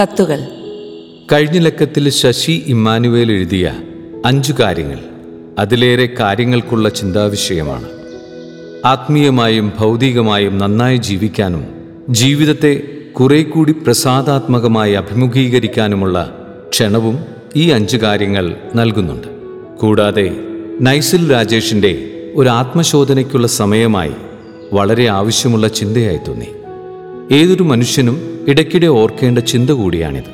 കത്തുകൾ. കഴിഞ്ഞ ലക്കത്തിൽ ശശി ഇമ്മാനുവേൽ എഴുതിയ അഞ്ചു കാര്യങ്ങൾ. അതിലേറെ കാര്യങ്ങൾക്കുള്ള ചിന്താവിഷയമാണ്. ആത്മീയമായും ഭൗതികമായും നന്നായി ജീവിക്കാനും ജീവിതത്തെ കുറെ കൂടി പ്രസാദാത്മകമായി അഭിമുഖീകരിക്കാനുമുള്ള ക്ഷണവും ഈ അഞ്ച് കാര്യങ്ങൾ നൽകുന്നുണ്ട്. കൂടാതെ നൈസിൽ രാജേഷിന്റെ ഒരു ആത്മശോധനയ്ക്കുള്ള സമയമായി വളരെ ആവശ്യമുള്ള ചിന്തയായി തോന്നി. ഏതൊരു മനുഷ്യനും ഇടയ്ക്കിടെ ഓർക്കേണ്ട ചിന്ത കൂടിയാണിത്.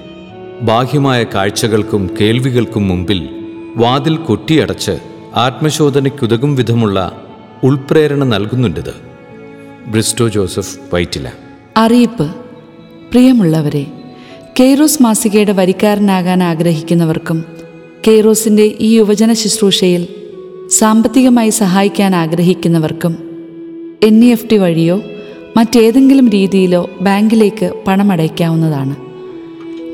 ബാഹ്യമായ കാഴ്ചകൾക്കും കേൾവികൾക്കും മുമ്പിൽ വാതിൽ കൊട്ടിയടച്ച് ആത്മശോധനയ്ക്കുതകും വിധമുള്ള ഉൾപ്രേരണ നൽകുന്നുണ്ടിത് ബ്രിസ്റ്റോ ജോസഫ് വൈറ്റില. അറിയിപ്പ്. പ്രിയമുള്ളവരെ കെയ്റോസ് മാസികയുടെ വരിക്കാരനാകാൻ ആഗ്രഹിക്കുന്നവർക്കും കെയ്റോസിന്റെ ഈ യുവജന ശുശ്രൂഷയിൽ സാമ്പത്തികമായി സഹായിക്കാൻ ആഗ്രഹിക്കുന്നവർക്കും എൻ ഇ എഫ് ടി വഴിയോ മറ്റേതെങ്കിലും രീതിയിലോ ബാങ്കിലേക്ക് പണമടയ്ക്കാവുന്നതാണ്.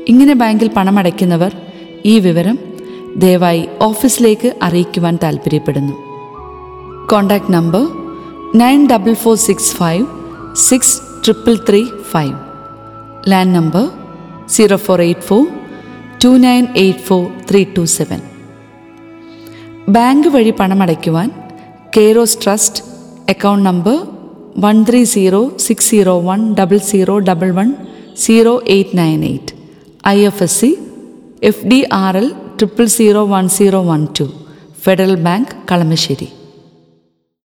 ഇങ്ങനെ ബാങ്കിൽ പണമടയ്ക്കുന്നവർ ഈ വിവരം ദയവായി ഓഫീസിലേക്ക് അറിയിക്കുവാൻ താൽപ്പര്യപ്പെടുന്നു. Contact number nine double four six five six triple three five. Land number zero four eight four two nine eight four three two seven. Bank വഴി പണമടയ്ക്കുവാൻ Kairos Trust account number one three zero six zero one double zero double one zero eight nine eight I F S C F D R L triple zero one zero one two Federal Bank Kalamassery